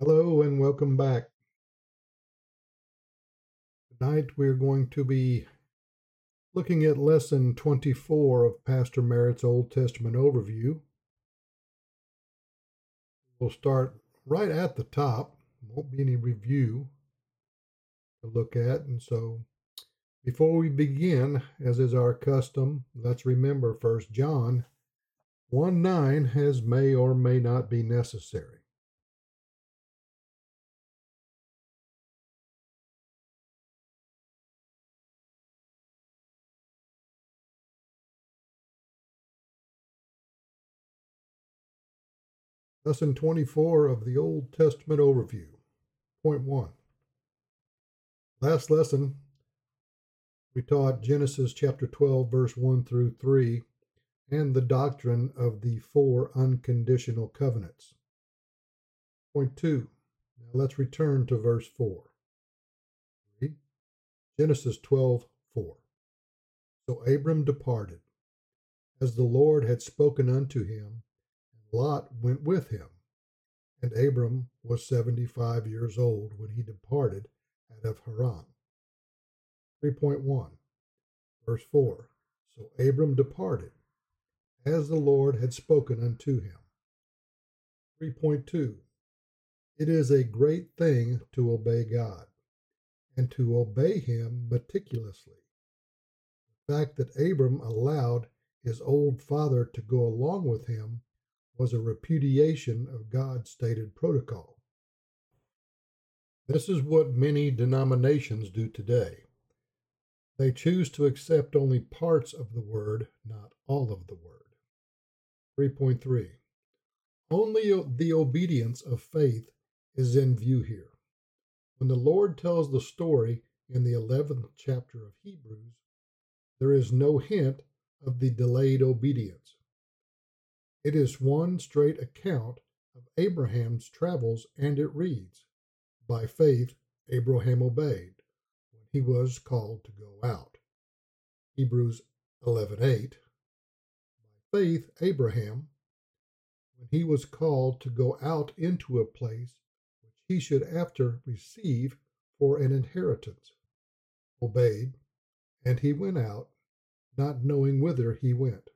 Hello and welcome back. Tonight we're going to be looking at lesson 24 of Pastor Merritt's Old Testament overview. We'll start right at the top. Won't be any review to look at. And so before we begin, as is our custom, let's remember First John 1 9 has may or may not be necessary. Lesson 24 of the Old Testament Overview. Point 1. Last lesson, we taught Genesis chapter 12, verse 1 through 3, and the doctrine of the four unconditional covenants. Point 2. Now let's return to verse 4. Read. Genesis 12, 4. So Abram departed, as the Lord had spoken unto him Lot went with him. And Abram was seventy five years old when he departed out of Haran. 3.1, verse 4 So Abram departed, as the Lord had spoken unto him. 3.2 It is a great thing to obey God, and to obey him meticulously. The fact that Abram allowed his old father to go along with him was a repudiation of God's stated protocol. This is what many denominations do today. They choose to accept only parts of the word, not all of the word. 3.3 Only the obedience of faith is in view here. When the Lord tells the story in the 11th chapter of Hebrews, there is no hint of the delayed obedience. It is one straight account of Abraham's travels, and it reads, By faith Abraham obeyed when he was called to go out. Hebrews 11:8. By faith Abraham, when he was called to go out into a place which he should after receive for an inheritance, obeyed, and he went out, not knowing whither he went.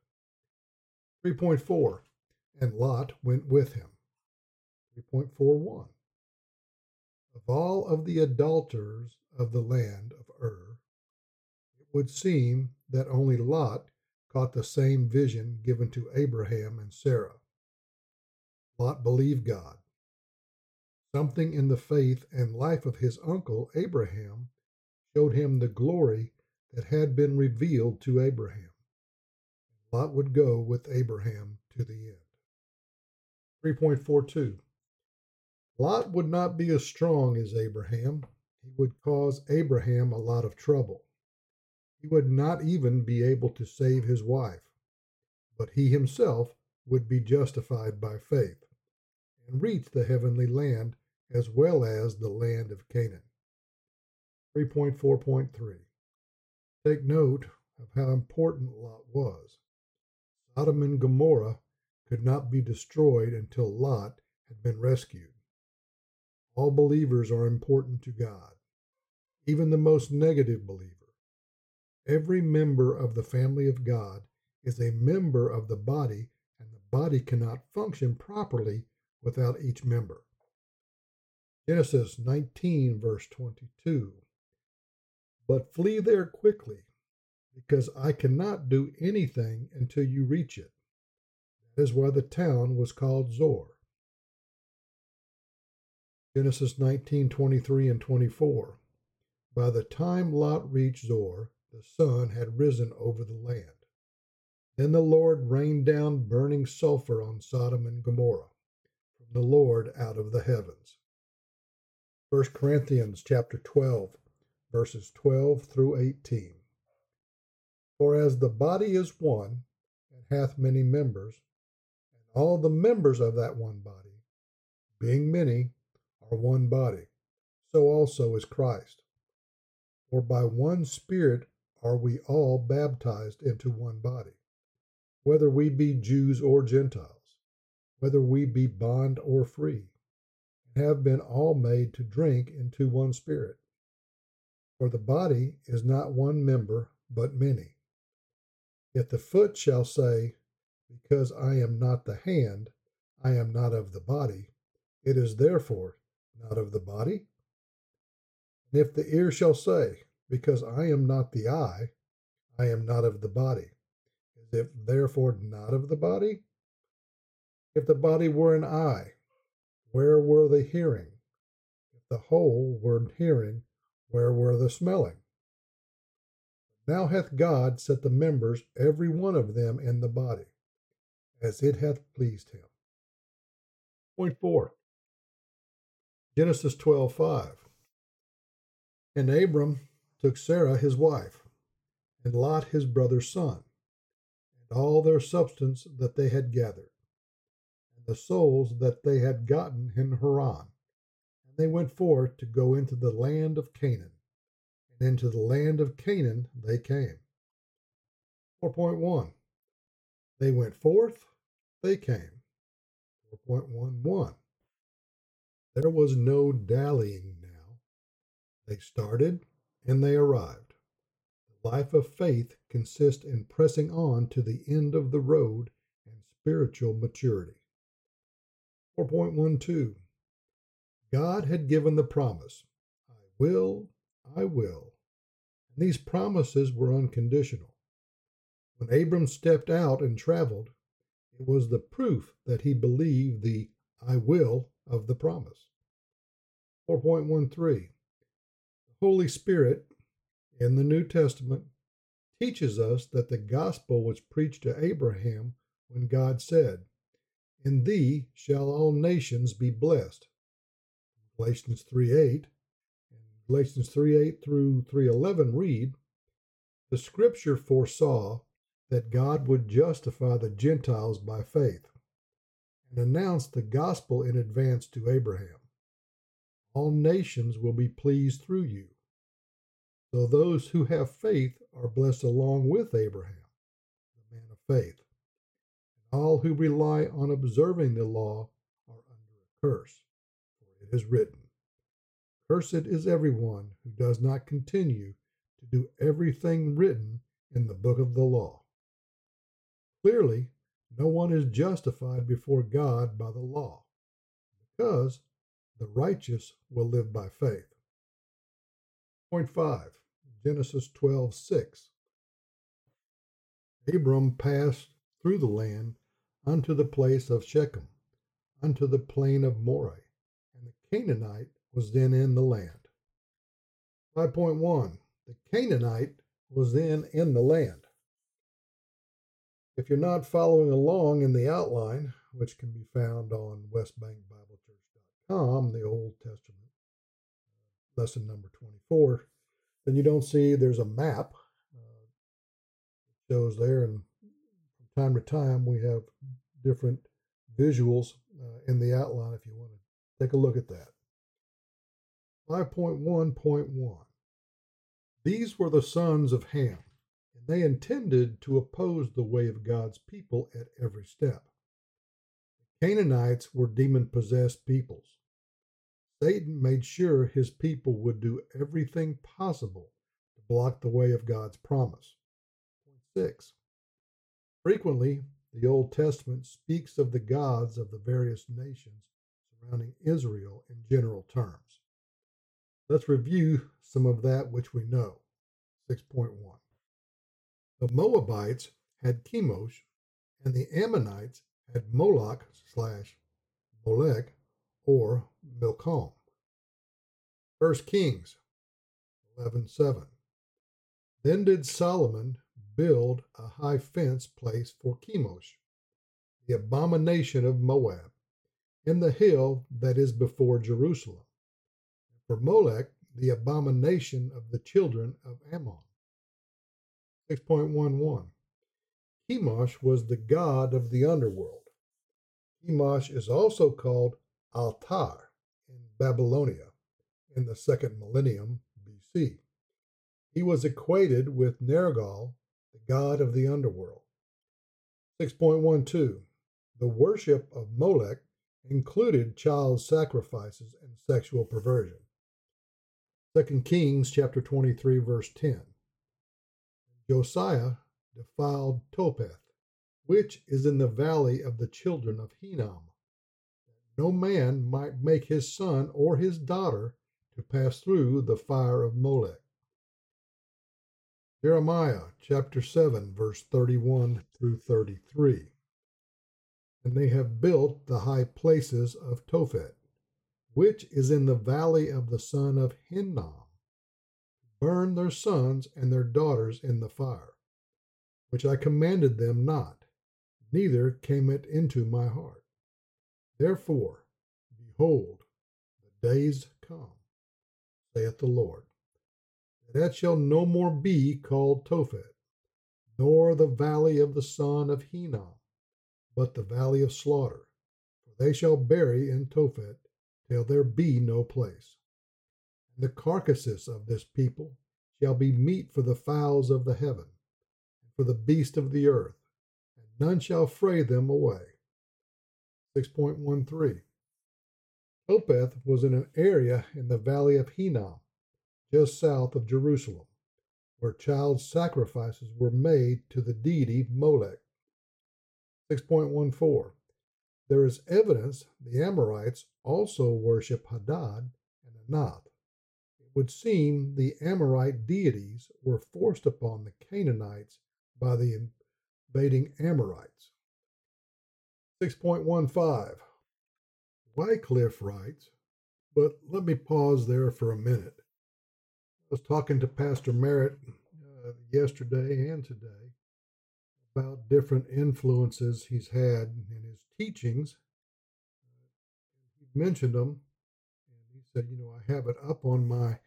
3.4 And Lot went with him. 3.41 Of all of the adulterers of the land of Ur, it would seem that only Lot caught the same vision given to Abraham and Sarah. Lot believed God. Something in the faith and life of his uncle Abraham showed him the glory that had been revealed to Abraham. Lot would go with Abraham to the end. 3.42 Lot would not be as strong as Abraham. He would cause Abraham a lot of trouble. He would not even be able to save his wife, but he himself would be justified by faith and reach the heavenly land as well as the land of Canaan. 3.4.3 Take note of how important Lot was. Sodom and Gomorrah could not be destroyed until Lot had been rescued. All believers are important to God, even the most negative believer. Every member of the family of God is a member of the body, and the body cannot function properly without each member. Genesis 19, verse 22. But flee there quickly, because I cannot do anything until you reach it. That is why the town was called Zoar. Genesis 19:23 and 24. By the time Lot reached Zoar, the sun had risen over the land. Then the Lord rained down burning sulfur on Sodom and Gomorrah from the Lord out of the heavens. 1 Corinthians chapter 12, verses 12 through 18. For as the body is one, and hath many members, and all the members of that one body, being many, are one body, so also is Christ. For by one Spirit are we all baptized into one body, whether we be Jews or Gentiles, whether we be bond or free, have been all made to drink into one spirit. For the body is not one member, but many. Yet the foot shall say, Because I am not the hand, I am not of the body, it is therefore not of the body. And if the ear shall say, Because I am not the eye, I am not of the body, is it therefore not of the body? If the body were an eye, where were the hearing? If the whole were hearing, where were the smelling? Now hath God set the members, every one of them, in the body, as it hath pleased him. Point four Genesis 12 5. And Abram took Sarah his wife, and Lot his brother's son, and all their substance that they had gathered and the souls that they had gotten in Haran. And they went forth to go into the land of Canaan. And into the land of Canaan they came. 4.1 They went forth, they came. 4.11 There was no dallying now. They started and they arrived. The life of faith consists in pressing on to the end of the road and spiritual maturity. 4.12 God had given the promise I will, I will. These promises were unconditional. When Abram stepped out and traveled, it was the proof that he believed the I will of the promise. 4.13 The Holy Spirit in the New Testament teaches us that the gospel was preached to Abraham when God said, in thee shall all nations be blessed. Galatians 3 8 and Galatians 3 8 through 311 read, The scripture foresaw that God would justify the Gentiles by faith and announced the gospel in advance to Abraham. All nations will be pleased through you. So those who have faith are blessed along with Abraham, the man of faith. All who rely on observing the law are under a curse, for it is written, Cursed is everyone who does not continue to do everything written in the book of the law. Clearly, no one is justified before God by the law, because the righteous will live by faith. Point 5 Genesis 12 6. Abram passed through the land unto the place of Shechem, unto the plain of Moreh, and the Canaanite was then in the land. 5.1 The Canaanite was then in the land. If you're not following along in the outline, which can be found on westbankbiblechurch.com, the Old Testament, lesson number 24, then you don't see there's a map. Uh, it shows there, and from time to time we have different visuals uh, in the outline if you want to take a look at that. 5.1.1 These were the sons of Ham, and they intended to oppose the way of God's people at every step. The Canaanites were demon possessed peoples. Satan made sure his people would do everything possible to block the way of God's promise. Point 6 Frequently, the Old Testament speaks of the gods of the various nations surrounding Israel in general terms. Let's review some of that which we know. 6.1 The Moabites had Chemosh, and the Ammonites had Moloch slash Molech or Milcom. 1 Kings 11.7 Then did Solomon build a high fence place for Chemosh, the abomination of Moab, in the hill that is before Jerusalem, for Molech, the abomination of the children of Ammon. 6.11 Chemosh was the god of the underworld. Chemosh is also called Altar in Babylonia in the second millennium BC. He was equated with Nergal the god of the underworld. 6.12 The worship of Molech included child sacrifices and sexual perversion. 2 Kings chapter 23 verse 10. Josiah defiled Topheth, which is in the valley of the children of Hinnom, that no man might make his son or his daughter to pass through the fire of Molech. Jeremiah chapter 7 verse 31 through 33. And they have built the high places of Tophet, which is in the valley of the son of Hinnom, burn their sons and their daughters in the fire, which I commanded them not, neither came it into my heart. Therefore, behold, the days come, saith the Lord, that shall no more be called Tophet, nor the valley of the son of Hinnom, but the valley of slaughter. For they shall bury in Tophet till there be no place. And the carcasses of this people shall be meat for the fowls of the heaven, and for the beast of the earth, and none shall fray them away. 6.13 Topheth was in an area in the valley of Hinnom, just south of Jerusalem, where child sacrifices were made to the deity Molech. 6.14 There is evidence the Amorites also worship Hadad and Anath. It would seem the Amorite deities were forced upon the Canaanites by the invading Amorites. 6.15 Wycliffe writes, but let me pause there for a minute. I was talking to Pastor Merritt uh, yesterday and today about different influences he's had in his teachings. He mentioned them, and he said, "You know, I have it up on my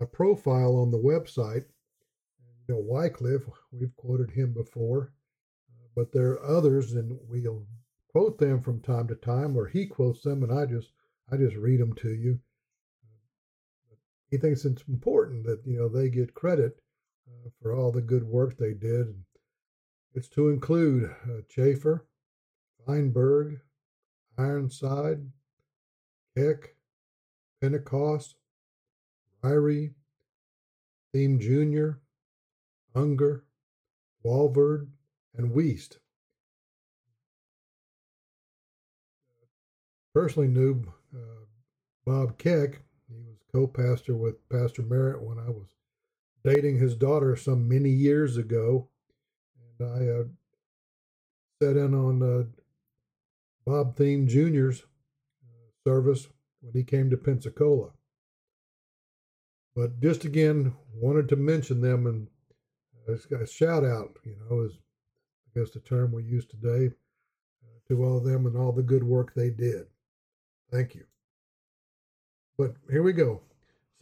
my profile on the website." And, you know, Wycliffe, we've quoted him before, uh, but there are others, and we'll quote them from time to time, or he quotes them, and I just I just read them to you. He thinks it's important that you know they get credit uh, for all the good work they did. And, it's to include uh, Chafer, Feinberg, Ironside, Keck, Pentecost, Ryrie, Thieme Jr., Unger, Walvoord, and Wuest. Personally knew uh, Bob Keck. He was co-pastor with Pastor Merritt when I was dating his daughter some many years ago I uh, sat in on uh, Bob Thieme Jr.'s uh, service when he came to Pensacola. But just again, wanted to mention them and uh, a shout out, you know, is I guess the term we use today, uh, to all of them and all the good work they did. Thank you. But here we go.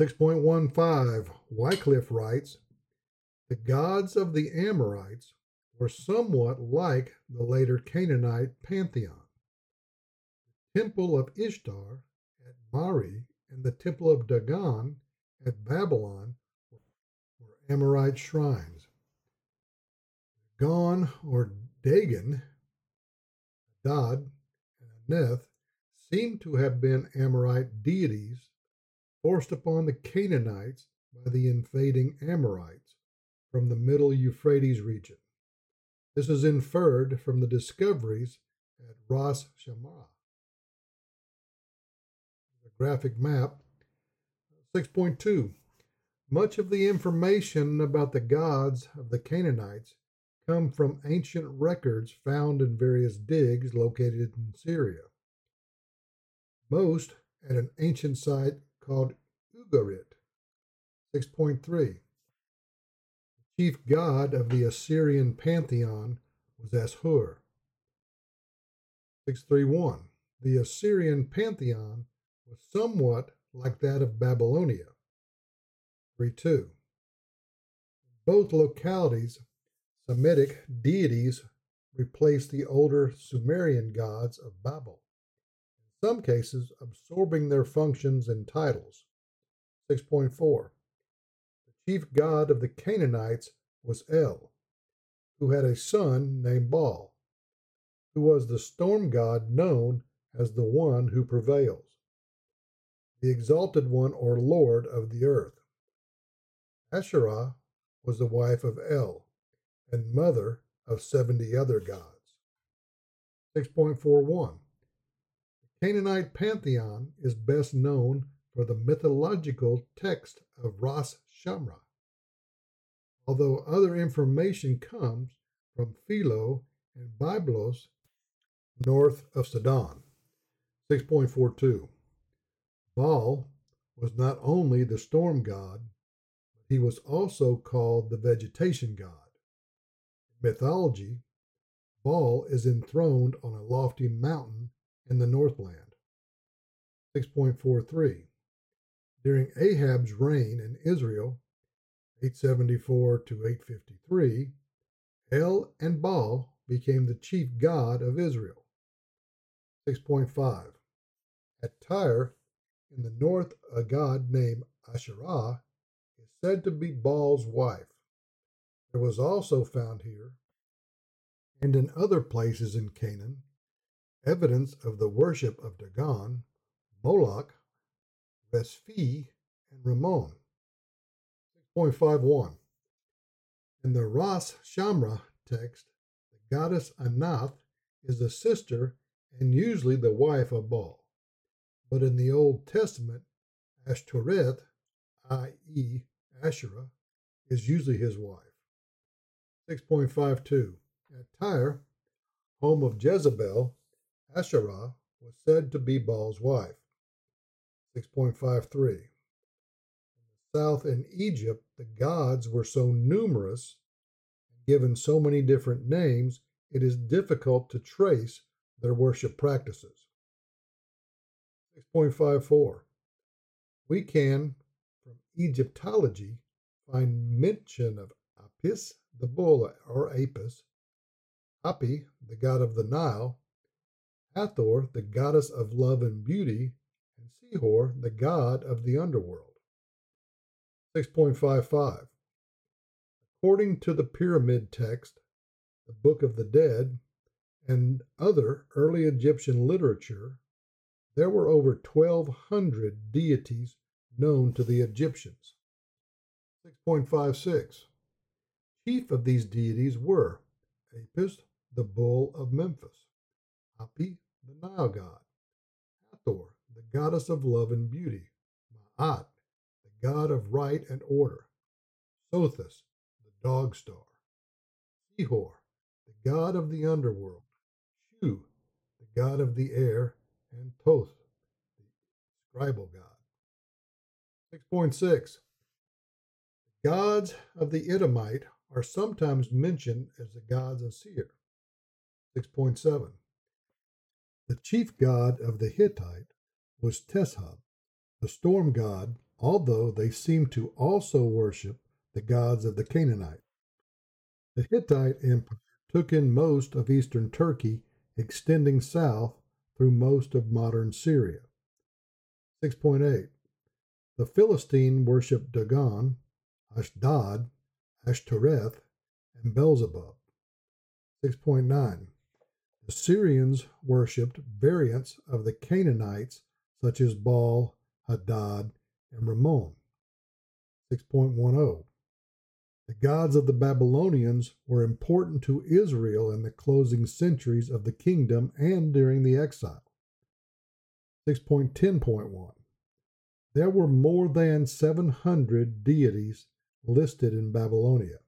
6.15 Wycliffe writes The gods of the Amorites were somewhat like the later Canaanite pantheon. The temple of Ishtar at Mari and the temple of Dagon at Babylon were Amorite shrines. Dagon or Dagon, Dad, and Anath seem to have been Amorite deities forced upon the Canaanites by the invading Amorites from the middle Euphrates region. This is inferred from the discoveries at Ras Shamra. The graphic map 6.2 Much of the information about the gods of the Canaanites come from ancient records found in various digs located in Syria. Most at an ancient site called Ugarit. 6.3 chief god of the Assyrian pantheon was Ashur. 631. The Assyrian pantheon was somewhat like that of Babylonia. 32. Both localities, Semitic deities replaced the older Sumerian gods of Babel, in some cases absorbing their functions and titles. 6.4 chief god of the Canaanites was El, who had a son named Baal, who was the storm god known as the one who prevails, the exalted one or Lord of the earth. Asherah was the wife of El and mother of 70 other gods. 6.41 The Canaanite pantheon is best known for the mythological text of Ras Shamra, although other information comes from Philo and Byblos north of Sidon. 6.42 Baal was not only the storm god, but he was also called the vegetation god. In mythology, Baal is enthroned on a lofty mountain in the Northland. 6.43 During Ahab's reign in Israel, 874 to 853, El and Baal became the chief god of Israel. 6.5 At Tyre, in the north, a god named Asherah is said to be Baal's wife. There was also found here, and in other places in Canaan, evidence of the worship of Dagon, Moloch, Resheph, and Ramon. 6.51 In the Ras Shamra text, the goddess Anath is the sister and usually the wife of Baal. But in the Old Testament, Ashtoreth, i.e., Asherah, is usually his wife. 6.52 At Tyre, home of Jezebel, Asherah was said to be Baal's wife. 6.53 In the south in Egypt, the gods were so numerous given so many different names, it is difficult to trace their worship practices. 6.54 We can, from Egyptology, find mention of Apis, the bull or Apis, Hapi, the god of the Nile, Hathor, the goddess of love and beauty, and Sihor, the god of the underworld. 6.55 According to the pyramid text, the Book of the Dead, and other early Egyptian literature, there were over 1,200 deities known to the Egyptians. 6.56 Chief of these deities were Apis, the bull of Memphis, Hapi, the Nile god, Hathor, goddess of love and beauty, Ma'at, the god of right and order, Sothis, the dog star, Sihor, the god of the underworld, Shu, the god of the air, and Thoth, the scribal god. 6.6 The gods of the Edomite are sometimes mentioned as the gods of Seir. 6.7 The chief god of the Hittite was Teshub, the storm god, although they seemed to also worship the gods of the Canaanite. The Hittite Empire took in most of eastern Turkey, extending south through most of modern Syria. 6.8 The Philistine worshipped Dagon, Ashdod, Ashtoreth, and Beelzebub. 6.9 The Syrians worshipped variants of the Canaanites such as Baal, Hadad, and Ramon. 6.10 The gods of the Babylonians were important to Israel in the closing centuries of the kingdom and during the exile. 6.10.1 There were more than 700 deities listed in Babylonia.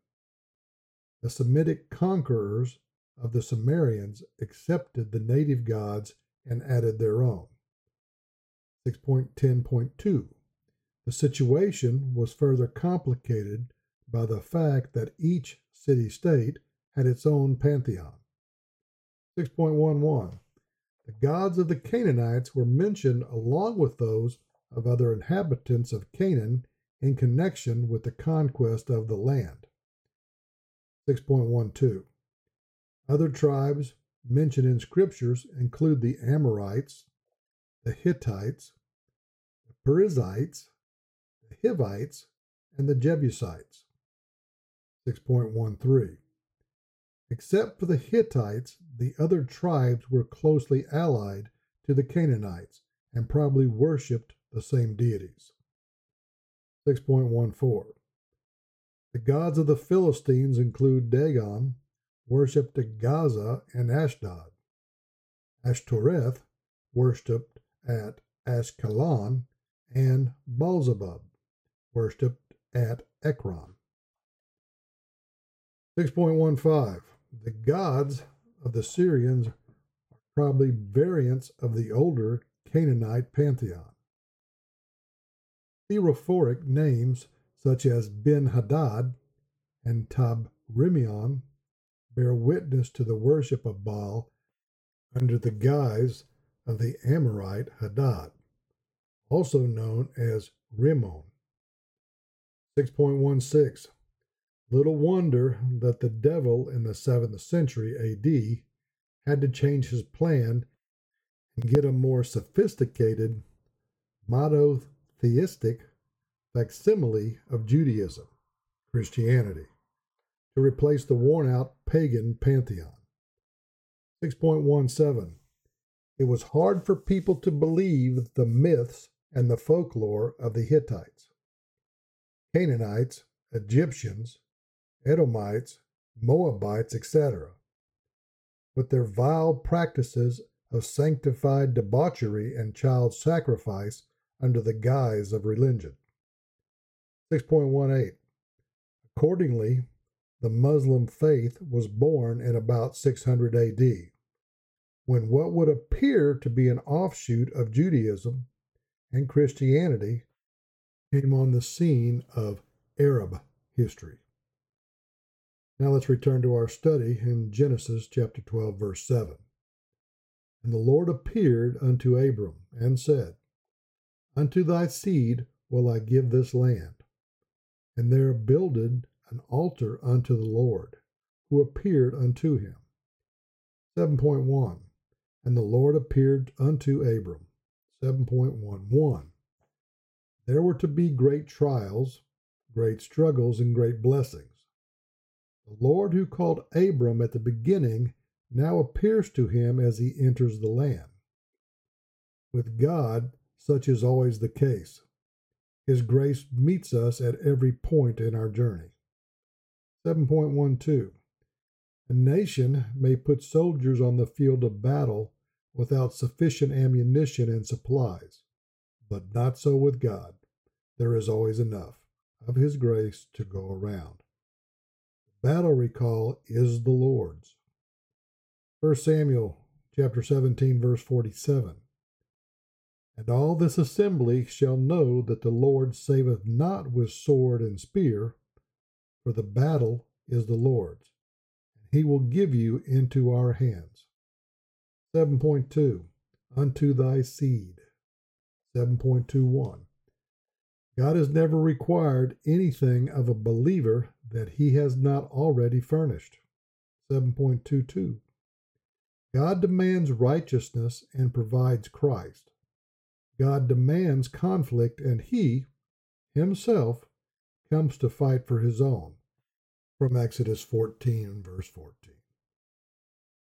The Semitic conquerors of the Sumerians accepted the native gods and added their own. 6.10.2 The situation was further complicated by the fact that each city state had its own pantheon. 6.11 The gods of the Canaanites were mentioned along with those of other inhabitants of Canaan in connection with the conquest of the land. 6.12 Other tribes mentioned in scriptures include the Amorites, the Hittites, the Perizzites, the Hivites, and the Jebusites. 6.13 Except for the Hittites, the other tribes were closely allied to the Canaanites and probably worshipped the same deities. 6.14 The gods of the Philistines include Dagon, worshipped at Gaza and Ashdod. Ashtoreth, worshipped at Ashkelon, and Beelzebub, worshipped at Ekron. 6.15 The gods of the Syrians are probably variants of the older Canaanite pantheon. Theophoric names such as Ben Hadad and Tabrimmon bear witness to the worship of Baal under the guise of the Amorite Hadad, also known as Rimmon. 6.16 Little wonder that the devil in the 7th century AD had to change his plan and get a more sophisticated monotheistic facsimile of Judaism, Christianity, to replace the worn out pagan pantheon. 6.17 It was hard for people to believe the myths and the folklore of the Hittites, Canaanites, Egyptians, Edomites, Moabites, etc., with their vile practices of sanctified debauchery and child sacrifice under the guise of religion. 6.18 Accordingly, the Muslim faith was born in about 600 AD, when what would appear to be an offshoot of Judaism and Christianity came on the scene of Arab history. Now let's return to our study in Genesis chapter 12, verse 7. And the Lord appeared unto Abram and said, Unto thy seed will I give this land. And there builded an altar unto the Lord, who appeared unto him. 7.1 And the Lord appeared unto Abram. 7.11 There were to be great trials, great struggles, and great blessings. The Lord who called Abram at the beginning now appears to him as he enters the land. With God, such is always the case. His grace meets us at every point in our journey. 7.12 A nation may put soldiers on the field of battle without sufficient ammunition and supplies, but not so with God. There is always enough of His grace to go around battle recall is the Lord's. 1 Samuel chapter 17 verse 47. And all this assembly shall know that the Lord saveth not with sword and spear, for the battle is the Lord's, and he will give you into our hands. 7.2 Unto thy seed. 7.21 God has never required anything of a believer that he has not already furnished. 7.22 God demands righteousness and provides Christ. God demands conflict, and he, himself, comes to fight for his own. From Exodus 14, verse 14.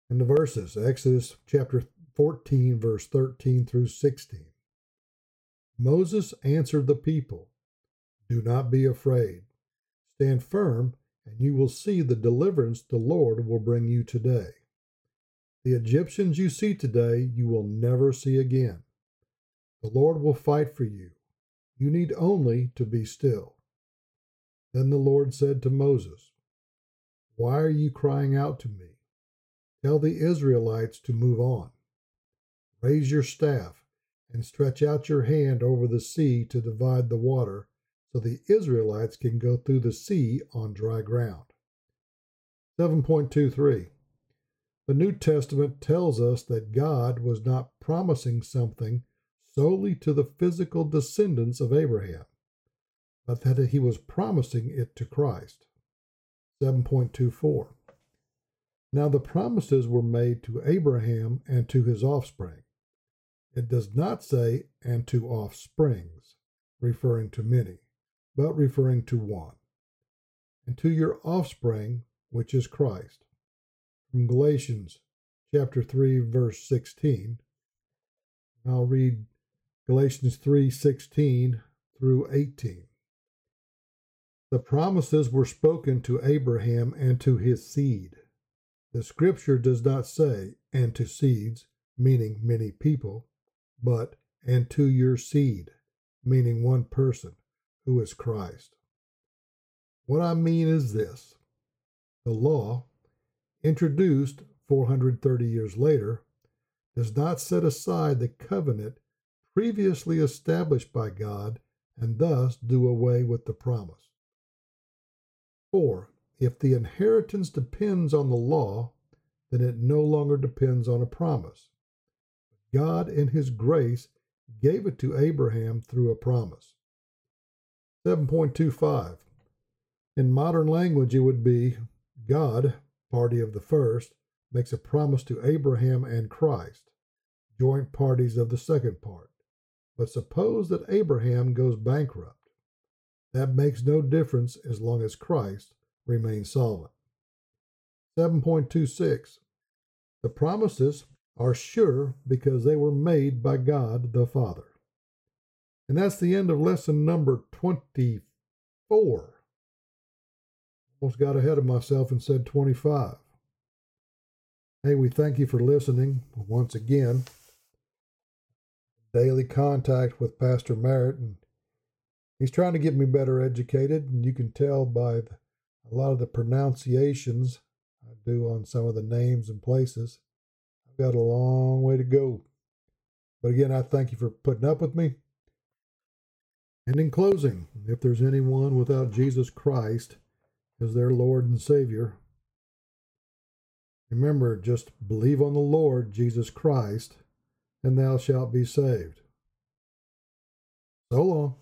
And the verses Exodus chapter 14, verse 13 through 16. Moses answered the people, Do not be afraid. Stand firm, and you will see the deliverance the Lord will bring you today. The Egyptians you see today, you will never see again. The Lord will fight for you. You need only to be still. Then the Lord said to Moses, Why are you crying out to me? Tell the Israelites to move on. Raise your staff and stretch out your hand over the sea to divide the water, so the Israelites can go through the sea on dry ground. 7.23 The New Testament tells us that God was not promising something solely to the physical descendants of Abraham, but that he was promising it to Christ. 7.24 Now the promises were made to Abraham and to his offspring. It does not say, and to offsprings, referring to many, but referring to one, and to your offspring, which is Christ. From Galatians chapter 3, verse 16, I'll read Galatians 3:16 through 18. The promises were spoken to Abraham and to his seed. The scripture does not say, and to seeds, meaning many people, but and to your seed, meaning one person, who is Christ. What I mean is this the law, introduced 430 years later, does not set aside the covenant previously established by God and thus do away with the promise. 4. If the inheritance depends on the law, then it no longer depends on a promise. God, in His grace, gave it to Abraham through a promise. 7.25. In modern language, it would be God, party of the first, makes a promise to Abraham and Christ, joint parties of the second part. But suppose that Abraham goes bankrupt. That makes no difference as long as Christ remains solvent. 7.26 The promises are sure because they were made by God the Father. And that's the end of lesson number 24. Almost got ahead of myself and said 25. Hey, we thank you for listening once again. Daily contact with Pastor Merritt, and he's trying to get me better educated, and you can tell by the, a lot of the pronunciations I do on some of the names and places. I've got a long way to go. But again, I thank you for putting up with me. And in closing, if there's anyone without Jesus Christ as their Lord and Savior, remember just believe on the Lord Jesus Christ, and thou shalt be saved. So long.